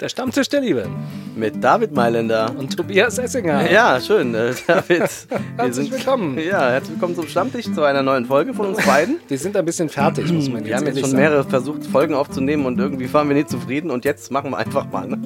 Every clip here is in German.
Der Stammtisch der Liebe. Mit David Mailänder. Und Tobias Essinger. Ja, schön, äh, David. Herzlich willkommen. Ja, herzlich willkommen zum Stammtisch, zu einer neuen Folge von uns beiden. Wir sind ein bisschen fertig, muss man jetzt Wir haben jetzt schon sagen. mehrere versucht, Folgen aufzunehmen und irgendwie waren wir nicht zufrieden und jetzt machen wir einfach mal. Ne?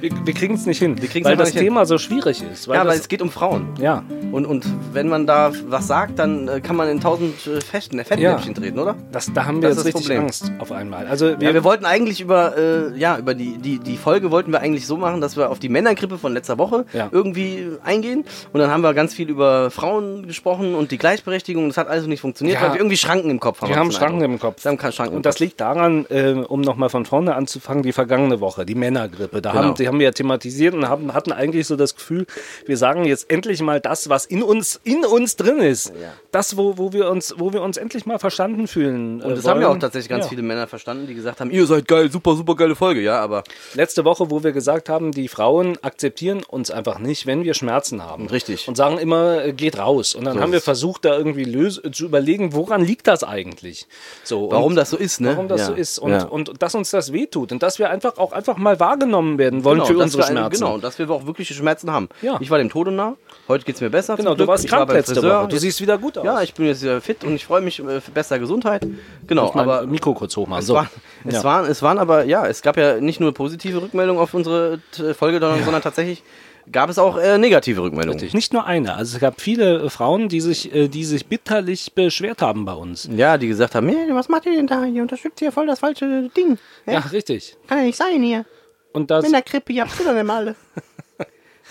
Wir, wir kriegen es nicht hin, weil das nicht hin. Thema so schwierig ist. Weil Ja, weil es geht um Frauen. ja, Und, und wenn man da was sagt, dann äh, kann man in tausend äh, Fetten, Fettnäpfchen treten, oder? das, da haben wir Das jetzt richtig Problem. Angst auf einmal. Also wir, Ja, wir wollten eigentlich über, äh, ja, über die, die, die Folge wollten wir eigentlich so machen, dass wir auf die Männergrippe von letzter Woche Ja. irgendwie eingehen. Und dann haben wir ganz viel über Frauen gesprochen und die Gleichberechtigung. Das hat alles nicht funktioniert, Ja. weil wir irgendwie Schranken im Kopf haben. wir haben Schranken Eindruck. im Kopf. Wir haben keine Schranken Und das liegt daran, äh, um nochmal von vorne anzufangen, die vergangene Woche, die Männergrippe. Da Genau. haben, die haben wir ja thematisiert und haben, hatten eigentlich so das Gefühl, wir sagen jetzt endlich mal das, was in uns, in uns drin ist. Ja. Das, wo, wo, wir uns, wo wir uns endlich mal verstanden fühlen. äh, Und das haben ja auch tatsächlich ganz viele Männer verstanden, die gesagt haben, ihr seid geil, super, super geile Folge, ja, aber Letzte Woche, wo wir gesagt haben, die Frauen akzeptieren uns einfach nicht, wenn wir Schmerzen haben. Richtig. Und sagen immer, äh, geht raus. Und dann haben wir versucht, da irgendwie lös zu überlegen, woran liegt das eigentlich? So, warum und das so ist, ne? warum das ja. so ist und, ja. und dass uns das wehtut und dass wir einfach auch einfach mal wahrgenommen werden wollen Genau, für unsere Schmerzen. Genau, und dass wir auch wirkliche Schmerzen haben. Ja. Ich war dem Tode nah, heute geht's mir besser. Genau, du warst ich war krank beim letzte. Woche. Du siehst wieder gut aus. Ja, ich bin jetzt wieder fit und ich freue mich äh, für bessere Gesundheit. Genau, Muss mal aber ein Mikro kurz hochmachen. Es, So. war, es, Ja. waren, es waren aber, ja, es gab ja nicht nur positive Rückmeldungen auf unsere äh, Folge, sondern, sondern tatsächlich gab es auch äh, negative Rückmeldungen. Richtig. Nicht nur eine. Also es gab viele äh, Frauen, die sich, äh, die sich bitterlich beschwert haben bei uns. Ja, die gesagt haben, hey, was macht ihr denn da? Ihr unterstützt hier voll das falsche Ding. Ja, richtig. Kann ja nicht sein hier. Und das. Männerkrippe, ihr habt doch nicht alle.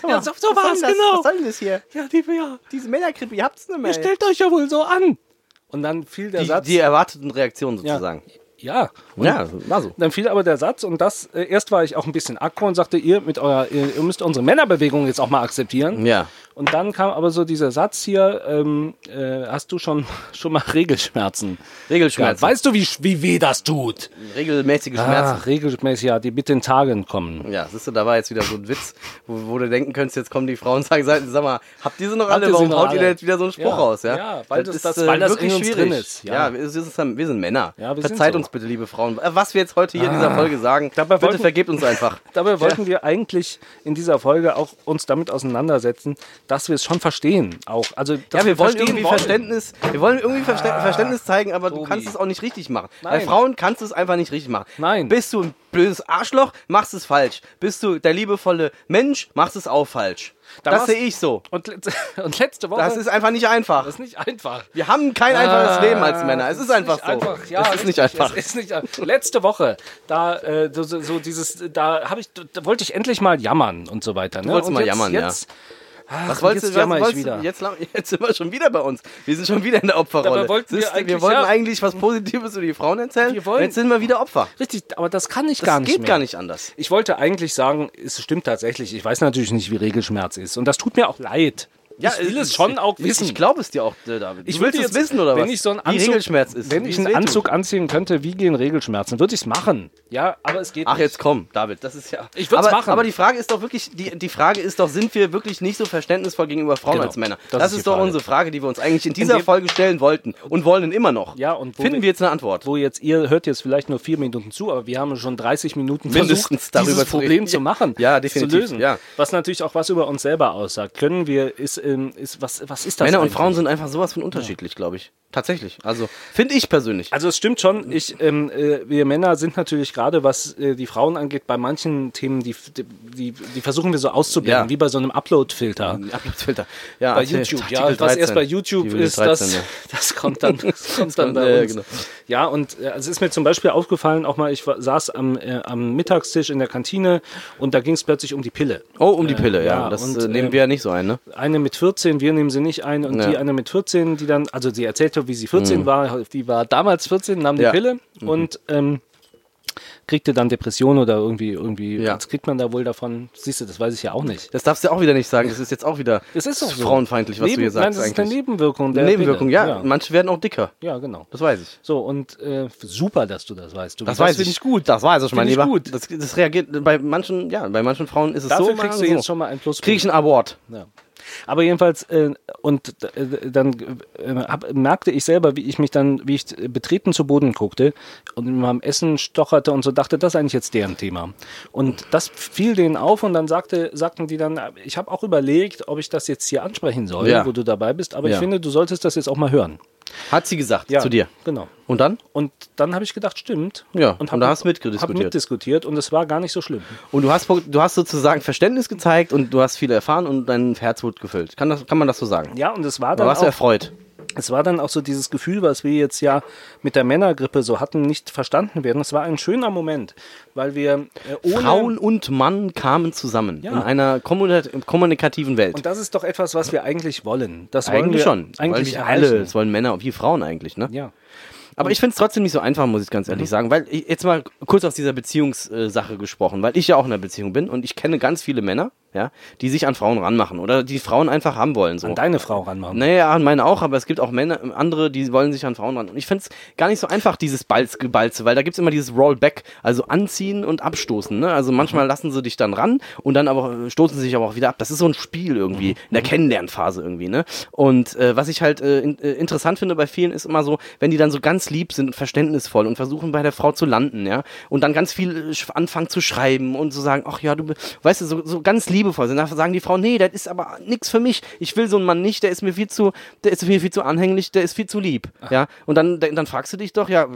Ja, so- so soll das? genau. Was soll denn das hier? Ja, die, ja. Diese Männerkrippe, ihr habt's nicht mehr. Ihr stellt euch ja wohl so an. Und dann fiel der die, Satz. die erwarteten Reaktionen ja, sozusagen. ja. Und Ja, war so. Dann fiel aber der Satz und das, äh, erst war ich auch ein bisschen aggro und sagte, ihr mit eurer, ihr, ihr müsst unsere Männerbewegung jetzt auch mal akzeptieren. Ja. Und dann kam aber so dieser Satz hier, ähm, äh, hast du schon, schon mal Regelschmerzen? Regelschmerzen. Weißt du, wie, wie weh das tut? Regelmäßige Ah, Schmerzen. regelmäßig, ja, die bitte in Tagen kommen. Ja, siehst du, da war jetzt wieder so ein Witz, wo, wo du denken könntest, jetzt kommen die Frauen und sagen, sag mal, habt ihr sie noch alle? ihr sie Warum haut ihr alle? denn jetzt wieder so einen Spruch Ja, raus? Ja, ja, weil das- ist, das- äh, weil das wirklich schwierig. drin ist, ja. Ja, wir, ist, wir sind Männer. Ja, sind Verzeiht so. uns bitte, liebe Frauen. Äh, Was wir jetzt heute hier in dieser Folge sagen, Dabei bitte wollten- vergebt uns einfach. Dabei wollten wir eigentlich in dieser Folge auch uns damit auseinandersetzen, dass wir es schon verstehen. Auch. Also, Ja, wir wollen irgendwie Verständnis, wir wollen irgendwie Verstä Verständnis zeigen, aber du Tobi. kannst es auch nicht richtig machen. Bei Nein. Frauen kannst du es einfach nicht richtig machen. Nein. Bist du ein blödes Arschloch, machst es falsch. Bist du der liebevolle Mensch, machst es auch falsch. Da das sehe ich so. Und, und letzte Woche. Das ist einfach nicht einfach. das ist nicht einfach. Wir haben kein einfaches Leben als Männer. Es ist einfach nicht so. Einfach. Ja, es ist nicht einfach. Es ist nicht, letzte Woche, da äh, so, so, so dieses, da habe ich, da wollte ich endlich mal jammern und so weiter. Ne? wolltest und mal jetzt, jammern, ja. Ach, Was wolltest jetzt du, was wolltest wieder. Jetzt, jetzt sind wir schon wieder bei uns. Wir sind schon wieder in der Opferrolle. Dabei wollten wir eigentlich- wir wollten ja. eigentlich was Positives über die Frauen erzählen. Jetzt sind wir wieder Opfer. Richtig, aber das kann ich Das gar nicht geht mehr. gar nicht anders. Ich wollte eigentlich sagen, es stimmt tatsächlich. Ich weiß natürlich nicht, wie Regelschmerz ist. Und das tut mir auch leid. Ich will es schon auch wissen. Ich glaube es dir auch, äh, David. Ich würde es jetzt, wissen, oder wenn was? Ich so einen wie Anzug, Regelschmerz ist. Wenn ich es einen. Anzug anziehen könnte, wie gehen Regelschmerzen, würde ich es machen. Ja, aber es geht Ach, nicht. jetzt komm, David, das ist ja. Ich würd's aber, machen. Aber die Frage ist doch wirklich, die, die Frage ist doch, sind wir wirklich nicht so verständnisvoll gegenüber Frauen Genau, als Männer? das Das, ist ist, doch Frage. unsere Frage, die wir uns eigentlich in dieser dem- Folge stellen wollten und wollen immer noch. Ja, und Finden wir- wir jetzt eine Antwort? Wo jetzt, ihr hört jetzt vielleicht nur vier Minuten zu, aber wir haben schon 30 Minuten Mindestens versucht, darüber dieses zu. Problem zu machen. Ja, zu definitiv, lösen. ja. Was natürlich auch was über uns selber aussagt. Können wir, ist, ähm, ist was, was ist das Männer und eigentlich? Frauen sind einfach sowas von unterschiedlich, glaube ich. Tatsächlich. Also, finde ich persönlich. Also es stimmt schon, ich, ähm, äh, wir Männer sind natürlich gerade, was äh, die Frauen angeht, bei manchen Themen, die, die, die versuchen wir so auszublenden, Ja. wie bei so einem Upload-Filter. Abfilter. Ja, Bei. YouTube, ja, was 13. erst bei YouTube ist, 13, das, ja. das kommt dann, das kommt dann bei ja, uns. genau. Ja, und äh, also es ist mir zum Beispiel aufgefallen, auch mal, ich war, saß am, äh, am Mittagstisch in der Kantine und da ging es plötzlich um die Pille. Oh, um die Pille, ja. ja, das und, äh, nehmen ähm, wir ja nicht so ein, ne? Eine mit 14, wir nehmen sie nicht ein und Ja. die eine mit 14, die dann, also sie erzählte, wie sie 14 war, die war damals 14, nahm die Mhm. Ja. Pille und ähm, kriegte dann Depression oder irgendwie, irgendwie, Ja. was kriegt man da wohl davon? Siehst du, das weiß ich ja auch nicht. Das darfst du auch wieder nicht sagen. Das ist jetzt auch wieder Das ist doch so. frauenfeindlich, was Neben, du hier Nein, sagst das ist eine eigentlich. Nebenwirkung. Der Nebenwirkung, ja. ja. Manche werden auch dicker. Ja, genau. Das weiß ich. So, und äh, super, dass du das weißt. Du. Das, weiß ich gut. Das weiß ich, mein Lieber. gut. Das, das reagiert bei manchen, ja, bei manchen Frauen ist es Dafür so. kriegst du manchen jetzt so. schon mal ein Plus. Krieg ich einen Award. Ja. Aber jedenfalls, äh, und äh, dann äh, hab, merkte ich selber, wie ich mich dann, wie ich betreten zu Boden guckte und in meinem Essen stocherte und so dachte, das ist eigentlich jetzt deren Thema. Und das fiel denen auf und dann sagte, sagten die dann, ich habe auch überlegt, ob ich das jetzt hier ansprechen soll, Ja. wo du dabei bist, aber Ja. ich finde, du solltest das jetzt auch mal hören. Hat sie gesagt zu dir. Genau. Und dann? Und dann habe ich gedacht, stimmt. Ja, und, und da hast du Hab mitdiskutiert. mitdiskutiert und es war gar nicht so schlimm. Und du hast, du hast sozusagen Verständnis gezeigt und du hast viel erfahren und dein Herz wurde gefüllt. Kann, das, kann man das so sagen? Ja, und es war Da dann warst du auch, erfreut. Es war dann auch so dieses Gefühl, was wir jetzt ja mit der Männergrippe so hatten, nicht verstanden werden. Es war ein schöner Moment, weil wir äh, ohne Frauen und Mann kamen zusammen Ja. in einer kommunika- kommunikativen Welt. und das ist doch etwas, was wir eigentlich wollen. Das wollen eigentlich wir schon. Wollen Eigentlich alle. Das wollen Männer wie Frauen eigentlich, ne? Ja. Aber ich finde es trotzdem nicht so einfach, muss ich ganz Mhm. ehrlich sagen. Weil ich, jetzt mal kurz aus dieser Beziehungssache gesprochen, weil ich ja auch in einer Beziehung bin und ich kenne ganz viele Männer, ja, die sich an Frauen ranmachen oder die Frauen einfach haben wollen. So. An deine Frau ranmachen. Naja, an meine auch, aber es gibt auch Männer, andere, die wollen sich an Frauen ran. Und ich finde es gar nicht so einfach, dieses Balz, Gebalze, weil da gibt es immer dieses Rollback, also anziehen und abstoßen. Ne? Also manchmal lassen sie dich dann ran und dann aber äh, stoßen sie sich aber auch wieder ab. Das ist so ein Spiel irgendwie, in der Kennenlernphase irgendwie. Ne? Und äh, was ich halt äh, in, äh, interessant finde bei vielen ist immer so, wenn die dann so ganz lieb sind und verständnisvoll und versuchen bei der Frau zu landen, ja, und dann ganz viel äh, anfangen zu schreiben und so sagen, ach ja, du, weißt du, so, so ganz liebevoll sind. Da sagen die Frauen, nee, das ist aber nix für mich. Ich will so einen Mann nicht, der ist mir viel zu, der ist mir viel zu anhänglich, der ist viel zu lieb. Ja, und dann, dann fragst du dich doch, ja,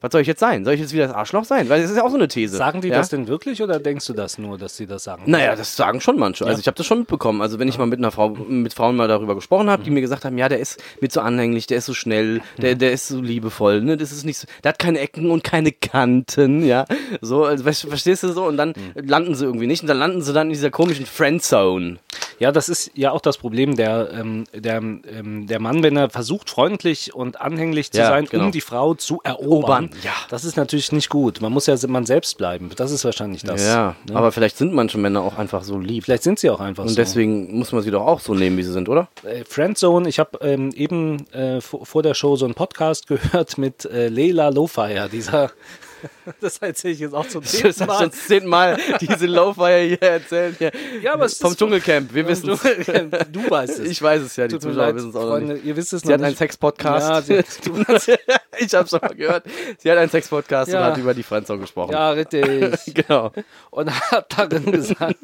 was soll ich jetzt sein? Soll ich jetzt wieder das Arschloch sein? Weil das ist ja auch so eine These. Sagen die ja? das denn wirklich oder denkst du das nur, dass sie das sagen? Naja, das sagen schon manche. Also ich habe das schon mitbekommen. Also wenn ich mal mit einer Frau, mit Frauen mal darüber gesprochen habe, die mir gesagt haben, ja, der ist mir zu anhänglich, der ist so schnell, der, der ist so liebevoll, ne? Das ist nicht so, der hat keine Ecken und keine Kanten, ja. So, also, verstehst du so? Und dann landen sie irgendwie nicht und dann landen sie dann in dieser komischen Friendzone. Ja, das ist ja auch das Problem der, ähm, der, ähm, der Mann, wenn er versucht, freundlich und anhänglich zu Ja, sein, genau. um die Frau zu erobern. Erobern, ja. Das ist natürlich nicht gut. Man muss ja man selbst bleiben. Das ist wahrscheinlich das. ja, ne? aber vielleicht sind manche Männer auch einfach so lieb. Vielleicht sind sie auch einfach Und so. deswegen muss man sie doch auch so nehmen, wie sie sind, oder? äh, Friendzone, ich habe ähm, eben äh, vor, vor der Show so einen Podcast gehört mit äh, Leila Lowfire, dieser. das erzähle ich jetzt auch zum Das zehnten Mal. schon zehnmal diese Lowfire hier erzählt. Hier. Ja, aber es Vom Dschungelcamp, wir wissen es. Du weißt es. Ich weiß es ja, die Tut Zuschauer wissen es auch Freunde, nicht. ihr wisst es Sie noch hat einen nicht. Sex-Podcast. Ja, sie- ich habe schon mal gehört. Sie hat einen Sex-Podcast Ja. und hat über die Friendzone gesprochen. Ja, richtig. Genau. Und hat darin gesagt,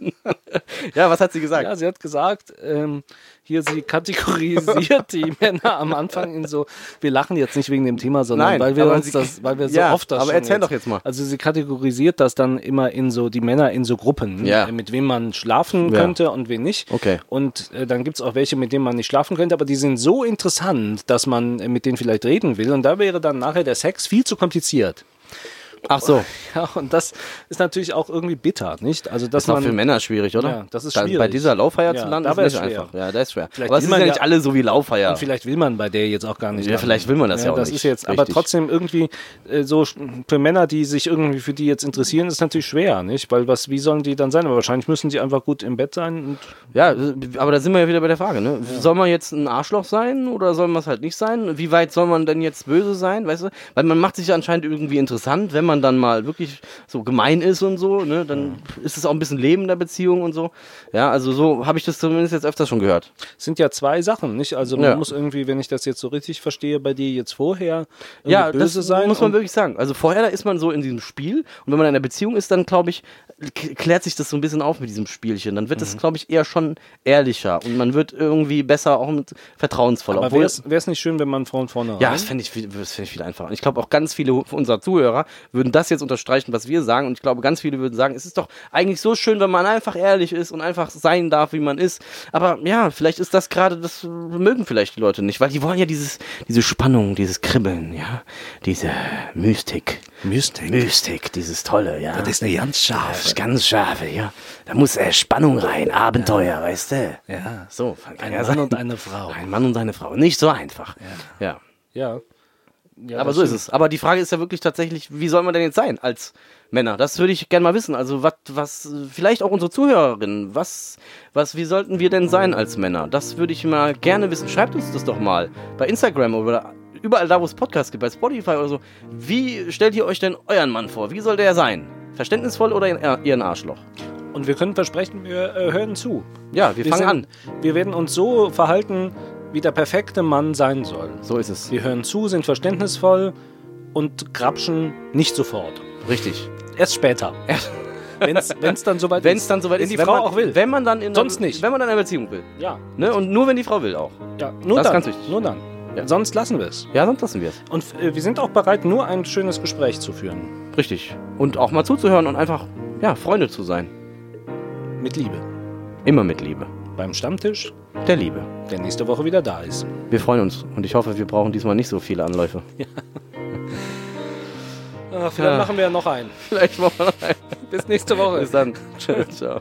Ja, was hat sie gesagt? ja, sie hat gesagt, ähm, hier sie kategorisiert die Männer am Anfang in so, wir lachen jetzt nicht wegen dem Thema, sondern Nein, weil wir uns sie- das, weil wir so Ja, oft das aber erzähl doch jetzt mal. Also sie kategorisiert das dann immer in so, die Männer in so Gruppen, Ja. äh, mit wem man schlafen Ja. könnte und wen nicht. Okay. Und äh, dann gibt es auch welche, mit denen man nicht schlafen könnte, aber die sind so interessant, dass man äh, mit denen vielleicht reden will und da wäre dann nachher der Sex viel zu kompliziert. Ach so, Ja, und das ist natürlich auch irgendwie bitter, nicht? Also, dass ist auch man für Männer schwierig, oder? Ja, das ist Da- Bei schwierig. dieser Laufeier Ja, zu landen, ist nicht schwer. einfach. Ja, das ist schwer. Vielleicht aber es sind ja ja- nicht alle so wie Laufeier. Und vielleicht will man bei der jetzt auch gar nicht. Ja, landen. vielleicht will man das ja auch das nicht. Ist jetzt, aber Richtig. trotzdem irgendwie äh, so für Männer, die sich irgendwie für die jetzt interessieren, ist natürlich schwer, nicht? Weil was, wie sollen die dann sein? Aber wahrscheinlich müssen die einfach gut im Bett sein. Ja, aber da sind wir ja wieder bei der Frage, ne? Soll man jetzt ein Arschloch sein oder soll man es halt nicht sein? Wie weit soll man denn jetzt böse sein, weißt du? Weil man macht sich ja anscheinend irgendwie interessant, wenn man dann mal wirklich so gemein ist und so, ne? Dann ist es auch ein bisschen Leben in der Beziehung und so. Ja, also so habe ich das zumindest jetzt öfters schon gehört. es sind ja zwei Sachen, nicht? Also man Ja. muss irgendwie, wenn ich das jetzt so richtig verstehe, bei dir jetzt vorher Ja, böse das sein. muss man wirklich sagen. Also vorher da ist man so in diesem Spiel und wenn man in einer Beziehung ist, dann glaube ich, klärt sich das so ein bisschen auf mit diesem Spielchen. Dann wird Mhm. es, glaube ich, eher schon ehrlicher und man wird irgendwie besser auch mit vertrauensvoller. aber wäre es nicht schön, wenn man von vornherein. Ja, das fände ich, viel- das fänd ich viel einfacher. Und ich glaube auch ganz viele unserer Zuhörer würden das jetzt unterstreichen, was wir sagen. Und ich glaube, ganz viele würden sagen, es ist doch eigentlich so schön, wenn man einfach ehrlich ist und einfach sein darf, wie man ist. Aber ja, vielleicht ist das gerade, das mögen vielleicht die Leute nicht, weil die wollen ja dieses, diese Spannung, dieses Kribbeln, ja, diese Mystik. Mystik. Mystik, dieses Tolle, ja. Das ist eine ganz scharfe. ist ganz scharfe, ja. Da muss äh, Spannung rein, Abenteuer, weißt du? Ja. So, Ein ja Mann sein. und eine Frau. Ein Mann und eine Frau. Nicht so einfach. ja. Ja. ja Aber das so ist stimmt. es. Aber die Frage ist ja wirklich tatsächlich, wie soll man denn jetzt sein als Männer? Das würde ich gerne mal wissen. Also was, was, vielleicht auch unsere Zuhörerinnen, was, was, wie sollten wir denn sein als Männer? Das würde ich mal gerne wissen. Schreibt uns das doch mal bei Instagram oder überall da, wo es Podcasts gibt, bei Spotify oder so. Wie stellt ihr euch denn euren Mann vor? Wie soll der sein? Verständnisvoll oder eher ein Arschloch? Und wir können versprechen, wir äh, hören zu. Ja, wir, Wir, fangen sind, an. wir werden uns so verhalten, wie der perfekte Mann sein soll. So ist es. Wir hören zu, sind verständnisvoll und grapschen nicht sofort. Richtig. Erst später. Wenn es dann soweit Wenn ist. es dann soweit wenn ist, die wenn Frau man, auch will. Wenn man dann in Sonst einer, nicht. Wenn man dann eine Beziehung will. ja, Ne? Und nur wenn die Frau will auch. ja, nur Das ist dann. ganz wichtig. Nur dann. Ja. Sonst lassen wir es. Ja, sonst lassen wir es. Und äh, wir sind auch bereit, nur ein schönes Gespräch zu führen. Richtig. Und auch mal zuzuhören und einfach, ja, Freunde zu sein. Mit Liebe. Immer mit Liebe. Beim Stammtisch, Der Liebe. der nächste Woche wieder da ist. Wir freuen uns und ich hoffe, wir brauchen diesmal nicht so viele Anläufe. Ah, vielleicht Ja. machen wir ja noch einen. Vielleicht machen wir noch einen. Bis nächste Woche. Bis dann. Ciao. Ciao.